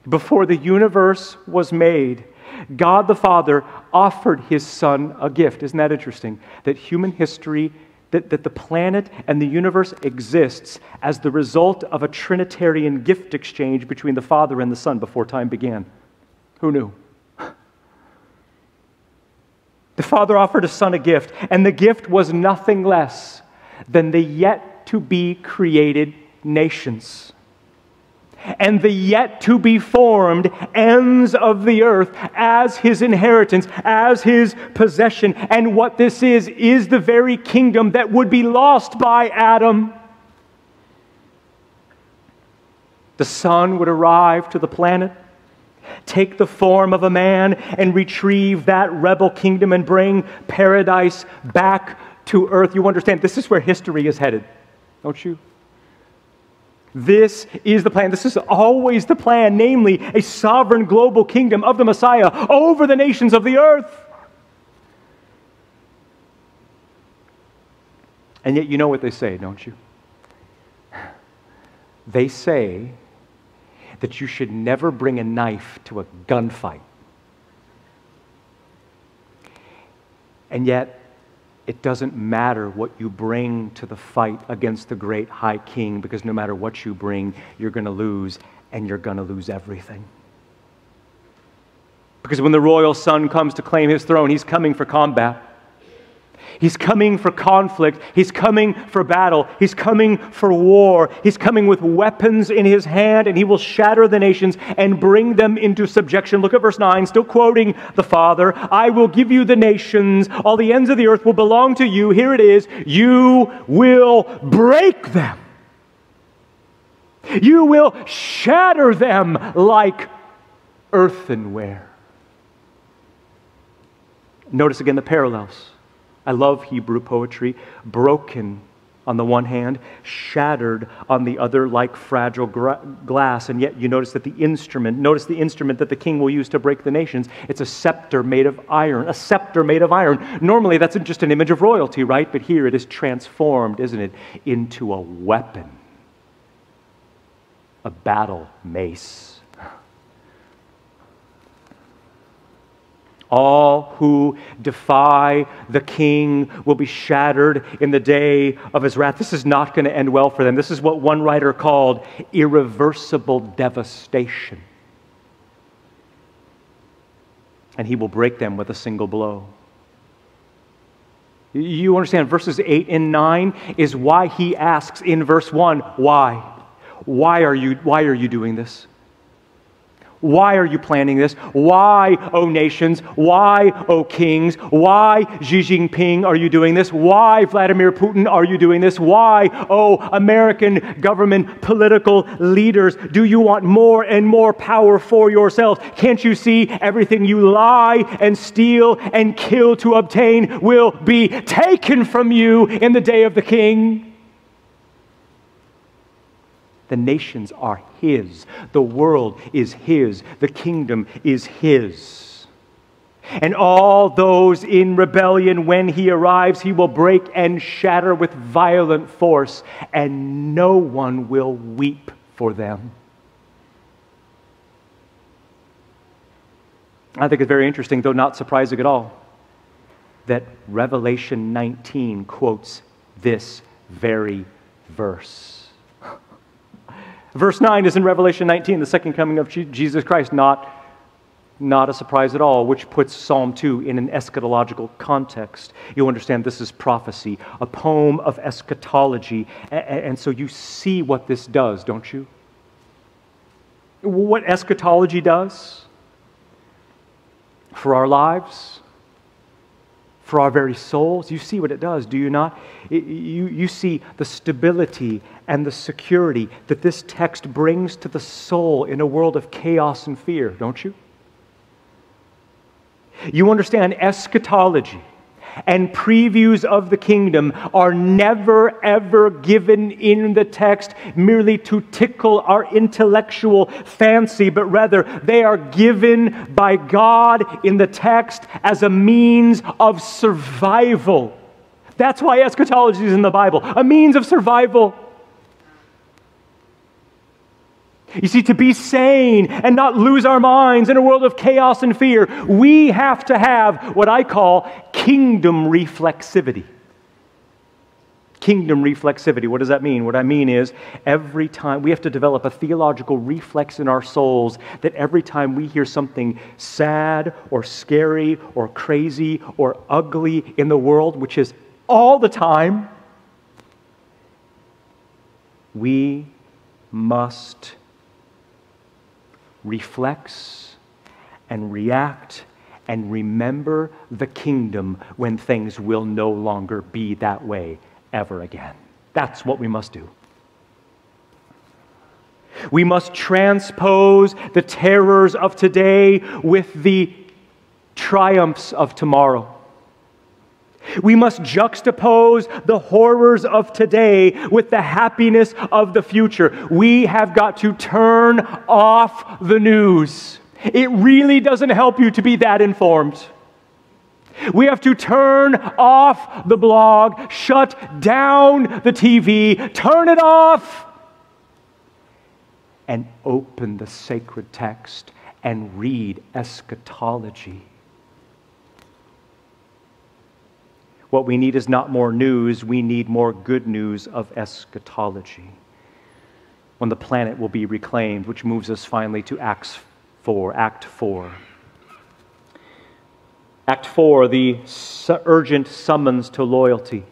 A: Before the universe was made, God the Father offered his Son a gift. Isn't that interesting? That human history that, that the planet and the universe exists as the result of a Trinitarian gift exchange between the Father and the Son before time began. Who knew? The Father offered a Son a gift, and the gift was nothing less than the yet to be created nations and the yet to be formed ends of the earth as his inheritance, as his possession. And what this is, is the very kingdom that would be lost by Adam. The Son would arrive to the planet, take the form of a man, and retrieve that rebel kingdom and bring paradise back to earth. You understand, this is where history is headed, don't you? This is the plan. This is always the plan, namely, a sovereign global kingdom of the Messiah over the nations of the earth. And yet, you know what they say, don't you? They say that you should never bring a knife to a gunfight. And yet, it doesn't matter what you bring to the fight against the great high king because no matter what you bring, you're going to lose and you're going to lose everything. Because when the royal son comes to claim his throne, he's coming for combat. He's coming for conflict. He's coming for battle. He's coming for war. He's coming with weapons in his hand, and he will shatter the nations and bring them into subjection. Look at verse 9, still quoting the Father I will give you the nations. All the ends of the earth will belong to you. Here it is. You will break them, you will shatter them like earthenware. Notice again the parallels. I love Hebrew poetry. Broken on the one hand, shattered on the other like fragile gra- glass. And yet you notice that the instrument, notice the instrument that the king will use to break the nations. It's a scepter made of iron, a scepter made of iron. Normally that's just an image of royalty, right? But here it is transformed, isn't it, into a weapon, a battle mace. All who defy the king will be shattered in the day of his wrath. This is not going to end well for them. This is what one writer called irreversible devastation. And he will break them with a single blow. You understand, verses 8 and 9 is why he asks in verse 1 why? Why are you, why are you doing this? Why are you planning this? Why, O nations? Why, O kings? Why, Xi Jinping, are you doing this? Why, Vladimir Putin, are you doing this? Why, O American government political leaders, do you want more and more power for yourselves? Can't you see everything you lie and steal and kill to obtain will be taken from you in the day of the king? The nations are His. The world is His. The kingdom is His. And all those in rebellion, when He arrives, He will break and shatter with violent force, and no one will weep for them. I think it's very interesting, though not surprising at all, that Revelation 19 quotes this very verse. Verse 9 is in Revelation 19, the second coming of Jesus Christ, not, not a surprise at all, which puts Psalm 2 in an eschatological context. You understand this is prophecy, a poem of eschatology. And so you see what this does, don't you? What eschatology does for our lives for our very souls. You see what it does, do you not? It, you, you see the stability and the security that this text brings to the soul in a world of chaos and fear, don't you? You understand eschatology and previews of the kingdom are never ever given in the text merely to tickle our intellectual fancy, but rather they are given by God in the text as a means of survival. That's why eschatology is in the Bible, a means of survival. You see, to be sane and not lose our minds in a world of chaos and fear, we have to have what I call kingdom reflexivity. Kingdom reflexivity. What does that mean? What I mean is every time we have to develop a theological reflex in our souls that every time we hear something sad or scary or crazy or ugly in the world, which is all the time, we must reflects and react and remember the kingdom when things will no longer be that way ever again. That's what we must do. We must transpose the terrors of today with the triumphs of tomorrow. We must juxtapose the horrors of today with the happiness of the future. We have got to turn off the news. It really doesn't help you to be that informed. We have to turn off the blog, shut down the TV, turn it off, and open the sacred text and read eschatology. What we need is not more news, we need more good news of eschatology. When the planet will be reclaimed, which moves us finally to Acts 4, Act 4. Act 4, the urgent summons to loyalty.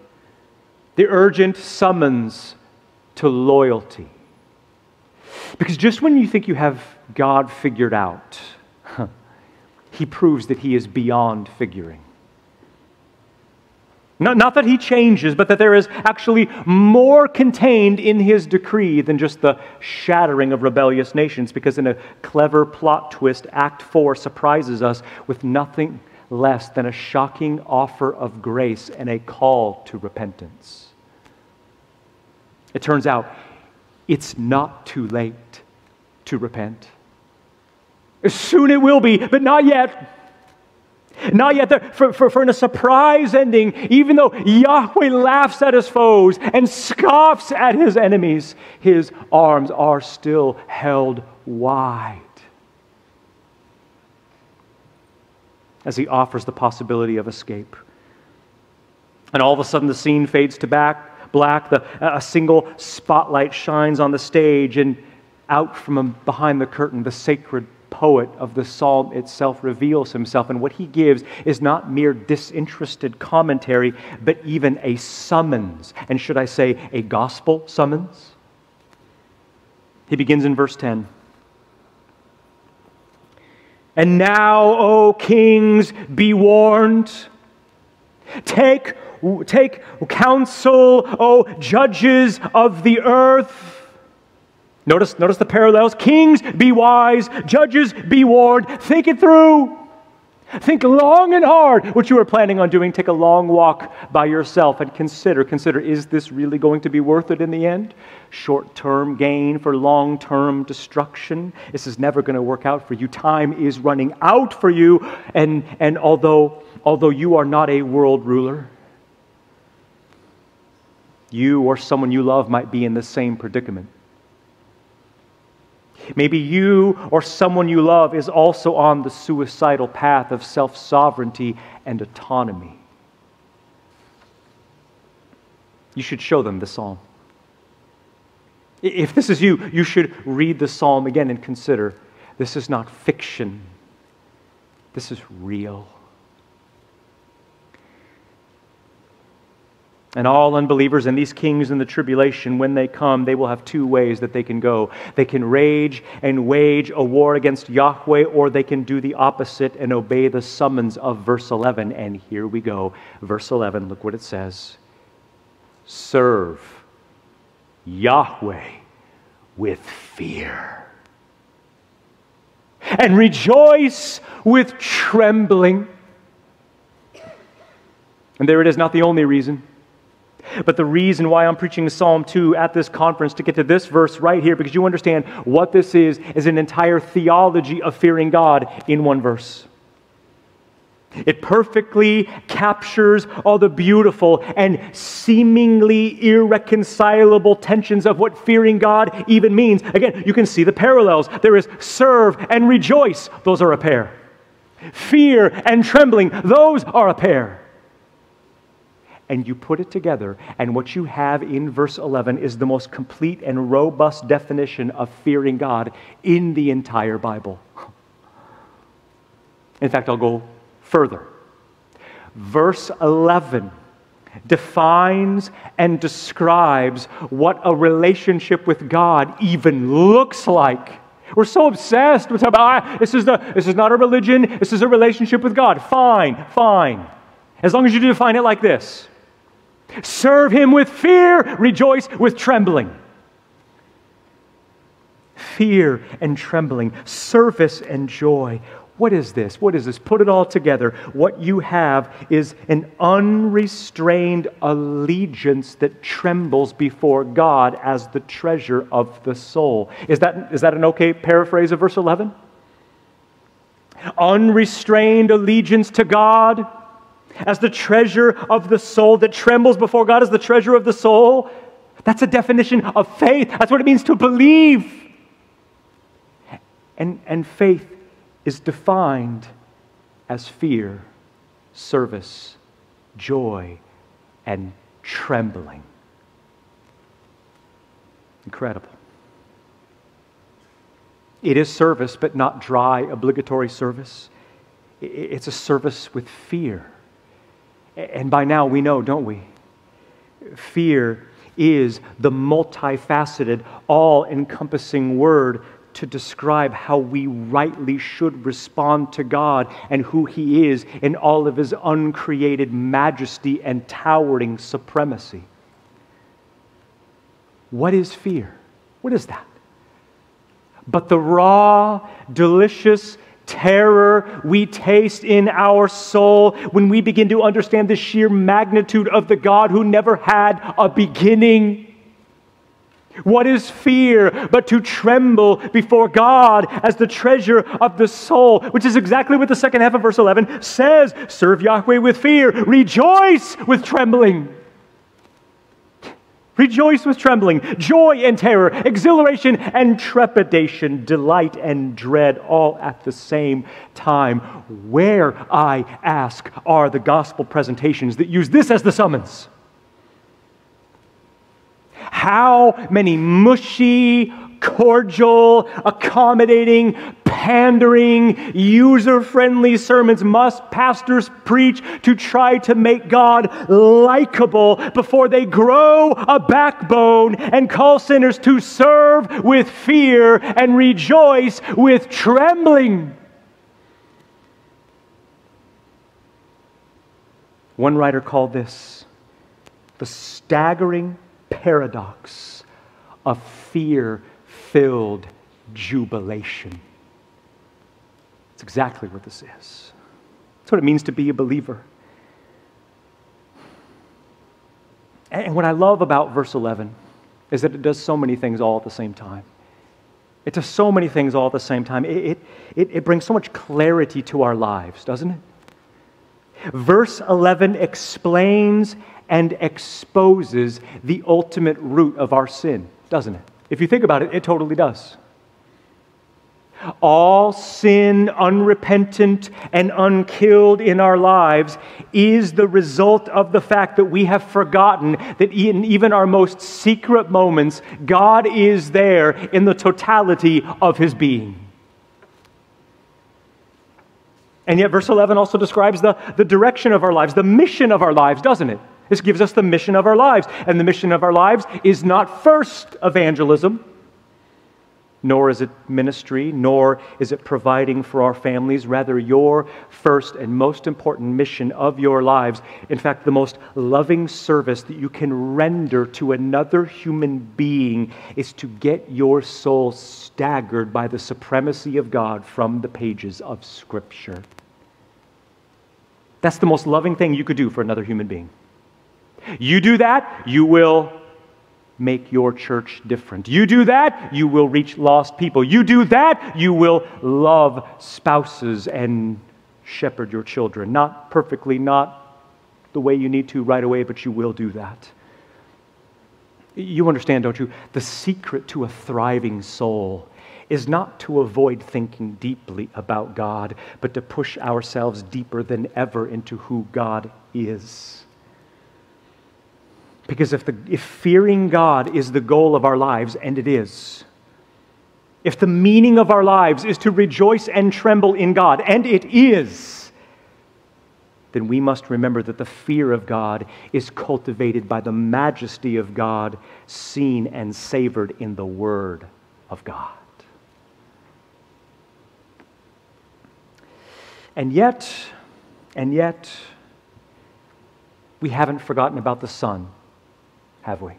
A: The urgent summons to loyalty. Because just when you think you have God figured out, he proves that he is beyond figuring. Not, not that he changes, but that there is actually more contained in his decree than just the shattering of rebellious nations, because in a clever plot twist, Act 4 surprises us with nothing less than a shocking offer of grace and a call to repentance. It turns out it's not too late to repent. Soon it will be, but not yet. Not yet, there, for, for, for in a surprise ending, even though Yahweh laughs at his foes and scoffs at his enemies, his arms are still held wide as he offers the possibility of escape. And all of a sudden, the scene fades to back, black. The, a single spotlight shines on the stage, and out from behind the curtain, the sacred poet of the psalm itself reveals himself. And what he gives is not mere disinterested commentary, but even a summons. And should I say, a gospel summons? He begins in verse 10. And now, O kings, be warned. Take, take counsel, O judges of the earth. Notice, notice the parallels. Kings, be wise. Judges, be warned. Think it through. Think long and hard what you are planning on doing. Take a long walk by yourself and consider consider is this really going to be worth it in the end? Short-term gain for long-term destruction. This is never going to work out for you. Time is running out for you and and although although you are not a world ruler, you or someone you love might be in the same predicament. Maybe you or someone you love is also on the suicidal path of self sovereignty and autonomy. You should show them the psalm. If this is you, you should read the psalm again and consider this is not fiction, this is real. And all unbelievers and these kings in the tribulation, when they come, they will have two ways that they can go. They can rage and wage a war against Yahweh, or they can do the opposite and obey the summons of verse 11. And here we go. Verse 11, look what it says Serve Yahweh with fear, and rejoice with trembling. And there it is, not the only reason. But the reason why I'm preaching Psalm 2 at this conference to get to this verse right here, because you understand what this is, is an entire theology of fearing God in one verse. It perfectly captures all the beautiful and seemingly irreconcilable tensions of what fearing God even means. Again, you can see the parallels. There is serve and rejoice, those are a pair. Fear and trembling, those are a pair and you put it together, and what you have in verse 11 is the most complete and robust definition of fearing God in the entire Bible. In fact, I'll go further. Verse 11 defines and describes what a relationship with God even looks like. We're so obsessed with about ah, this is the this is not a religion, this is a relationship with God. Fine, fine. As long as you define it like this. Serve him with fear, rejoice with trembling. Fear and trembling, service and joy. What is this? What is this? Put it all together. What you have is an unrestrained allegiance that trembles before God as the treasure of the soul. Is that, is that an okay paraphrase of verse 11? Unrestrained allegiance to God as the treasure of the soul that trembles before God as the treasure of the soul. That's a definition of faith. That's what it means to believe. And, and faith is defined as fear, service, joy, and trembling. Incredible. It is service, but not dry, obligatory service. It's a service with fear. And by now we know, don't we? Fear is the multifaceted, all encompassing word to describe how we rightly should respond to God and who He is in all of His uncreated majesty and towering supremacy. What is fear? What is that? But the raw, delicious, terror we taste in our soul when we begin to understand the sheer magnitude of the God who never had a beginning. What is fear but to tremble before God as the treasure of the soul? Which is exactly what the second half of verse 11 says Serve Yahweh with fear, rejoice with trembling. Rejoice with trembling, joy and terror, exhilaration and trepidation, delight and dread, all at the same time. Where, I ask, are the gospel presentations that use this as the summons? How many mushy, cordial, accommodating, pandering, user friendly sermons must pastors preach to try to make God likable before they grow a backbone and call sinners to serve with fear and rejoice with trembling. One writer called this the staggering paradox of fear filled jubilation. It's exactly what this is. That's what it means to be a believer. And what I love about verse 11 is that it does so many things all at the same time. It does so many things all at the same time. It, it, it, brings so much clarity to our lives, doesn't it? Verse 11 explains and exposes the ultimate root of our sin, doesn't it? If you think about it, it totally does. All sin, unrepentant and unkilled in our lives, is the result of the fact that we have forgotten that in even our most secret moments, God is there in the totality of his being. And yet, verse 11 also describes the, the direction of our lives, the mission of our lives, doesn't it? This gives us the mission of our lives. And the mission of our lives is not first evangelism, nor is it ministry, nor is it providing for our families. Rather, your first and most important mission of your lives, in fact, the most loving service that you can render to another human being, is to get your soul staggered by the supremacy of God from the pages of Scripture. That's the most loving thing you could do for another human being. You do that, you will make your church different. You do that, you will reach lost people. You do that, you will love spouses and shepherd your children. Not perfectly, not the way you need to right away, but you will do that. You understand, don't you? The secret to a thriving soul is not to avoid thinking deeply about God, but to push ourselves deeper than ever into who God is. Because if, the, if fearing God is the goal of our lives, and it is, if the meaning of our lives is to rejoice and tremble in God, and it is, then we must remember that the fear of God is cultivated by the majesty of God, seen and savored in the Word of God. And yet, and yet, we haven't forgotten about the Son have we?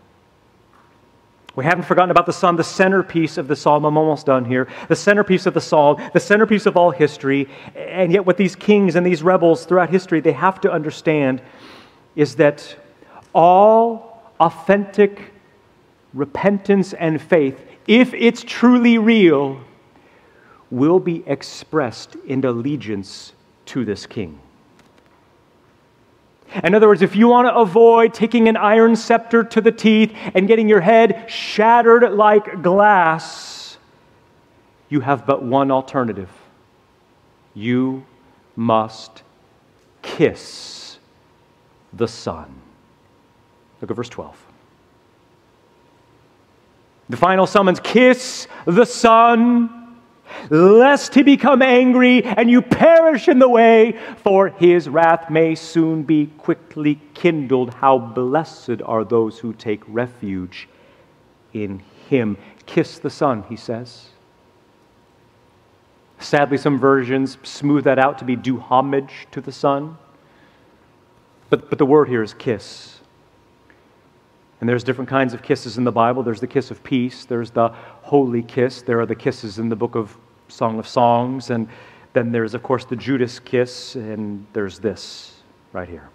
A: We haven't forgotten about the Son, the centerpiece of the psalm. I'm almost done here. The centerpiece of the psalm, the centerpiece of all history. And yet, what these kings and these rebels throughout history, they have to understand is that all authentic repentance and faith, if it's truly real, will be expressed in allegiance to this king. In other words, if you want to avoid taking an iron scepter to the teeth and getting your head shattered like glass, you have but one alternative. You must kiss the Son. Look at verse 12. The final summons kiss the Son lest he become angry and you perish in the way, for his wrath may soon be quickly kindled. How blessed are those who take refuge in him. Kiss the Son, he says. Sadly, some versions smooth that out to be do homage to the Son. But, but the word here is kiss. And there's different kinds of kisses in the Bible. There's the kiss of peace, there's the holy kiss, there are the kisses in the book of Song of Songs, and then there's, of course, the Judas kiss, and there's this right here.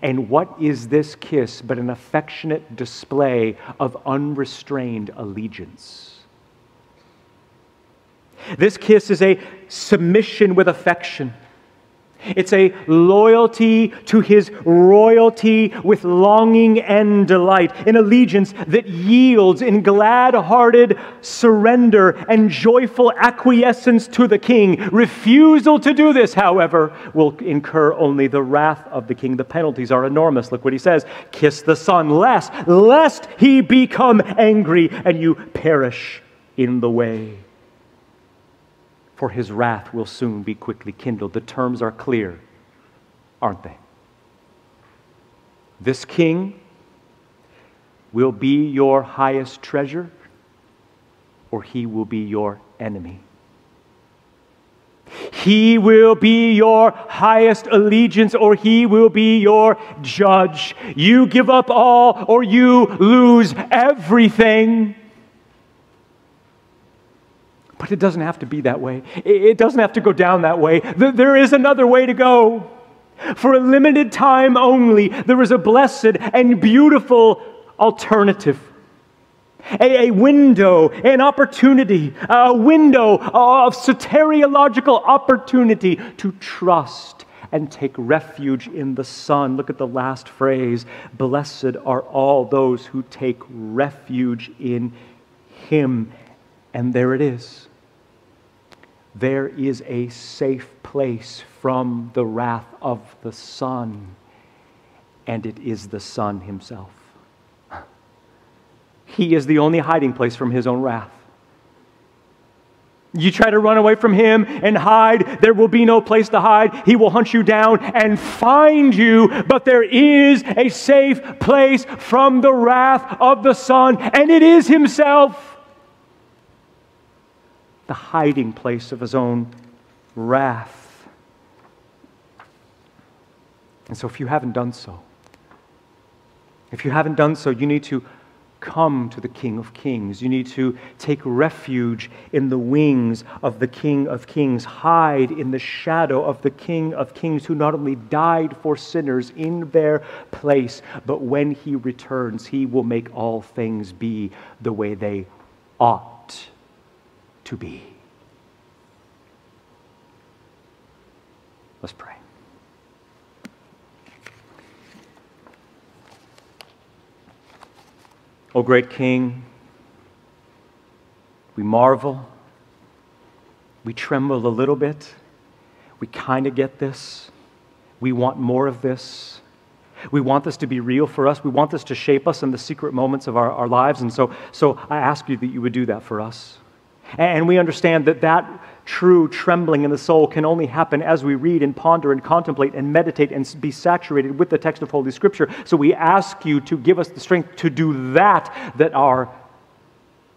A: And what is this kiss but an affectionate display of unrestrained allegiance? This kiss is a submission with affection. It's a loyalty to his royalty with longing and delight, an allegiance that yields in glad hearted surrender and joyful acquiescence to the king. Refusal to do this, however, will incur only the wrath of the king. The penalties are enormous. Look what he says Kiss the Son, lest, lest he become angry and you perish in the way for his wrath will soon be quickly kindled. The terms are clear, aren't they? This king will be your highest treasure, or he will be your enemy. He will be your highest allegiance or he will be your judge. You give up all or you lose everything. But it doesn't have to be that way. It doesn't have to go down that way. There is another way to go. For a limited time only, there is a blessed and beautiful alternative. A, a, window, an opportunity, a window of soteriological opportunity to trust and take refuge in the Son. Look at the last phrase Blessed are all those who take refuge in Him. And there it is. There is a safe place from the wrath of the Son, and it is the Son Himself. He is the only hiding place from His own wrath. You try to run away from him and hide, there will be no place to hide. He will hunt you down and find you, but there is a safe place from the wrath of the Son, and it is Himself, the hiding place of His own wrath. And so, if you haven't done so, if you haven't done so, you need to come to the King of Kings. You need to take refuge in the wings of the King of Kings, hide in the shadow of the King of Kings, who not only died for sinners in their place, but when he returns, he will make all things be the way they ought to be. Let's pray. O great King, we marvel, we tremble a little bit, we kind of get this, we want more of this. We want this to be real for us. We want this to shape us in the secret moments of our, our lives. And so, so I ask you that you would do that for us. And we understand that that true trembling in the soul can only happen as we read and ponder and contemplate and meditate and be saturated with the text of Holy Scripture. So we ask you to give us the strength to do that, that our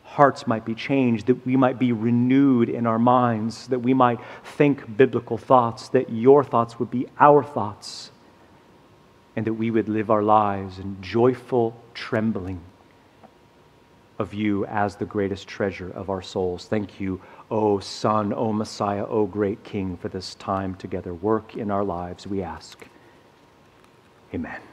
A: hearts might be changed, that we might be renewed in our minds, that we might think biblical thoughts, that your thoughts would be our thoughts, and that we would live our lives in joyful trembling of you as the greatest treasure of our souls. Thank you, O Son, O Messiah, O great King, for this time together. Work in our lives, we ask. Amen.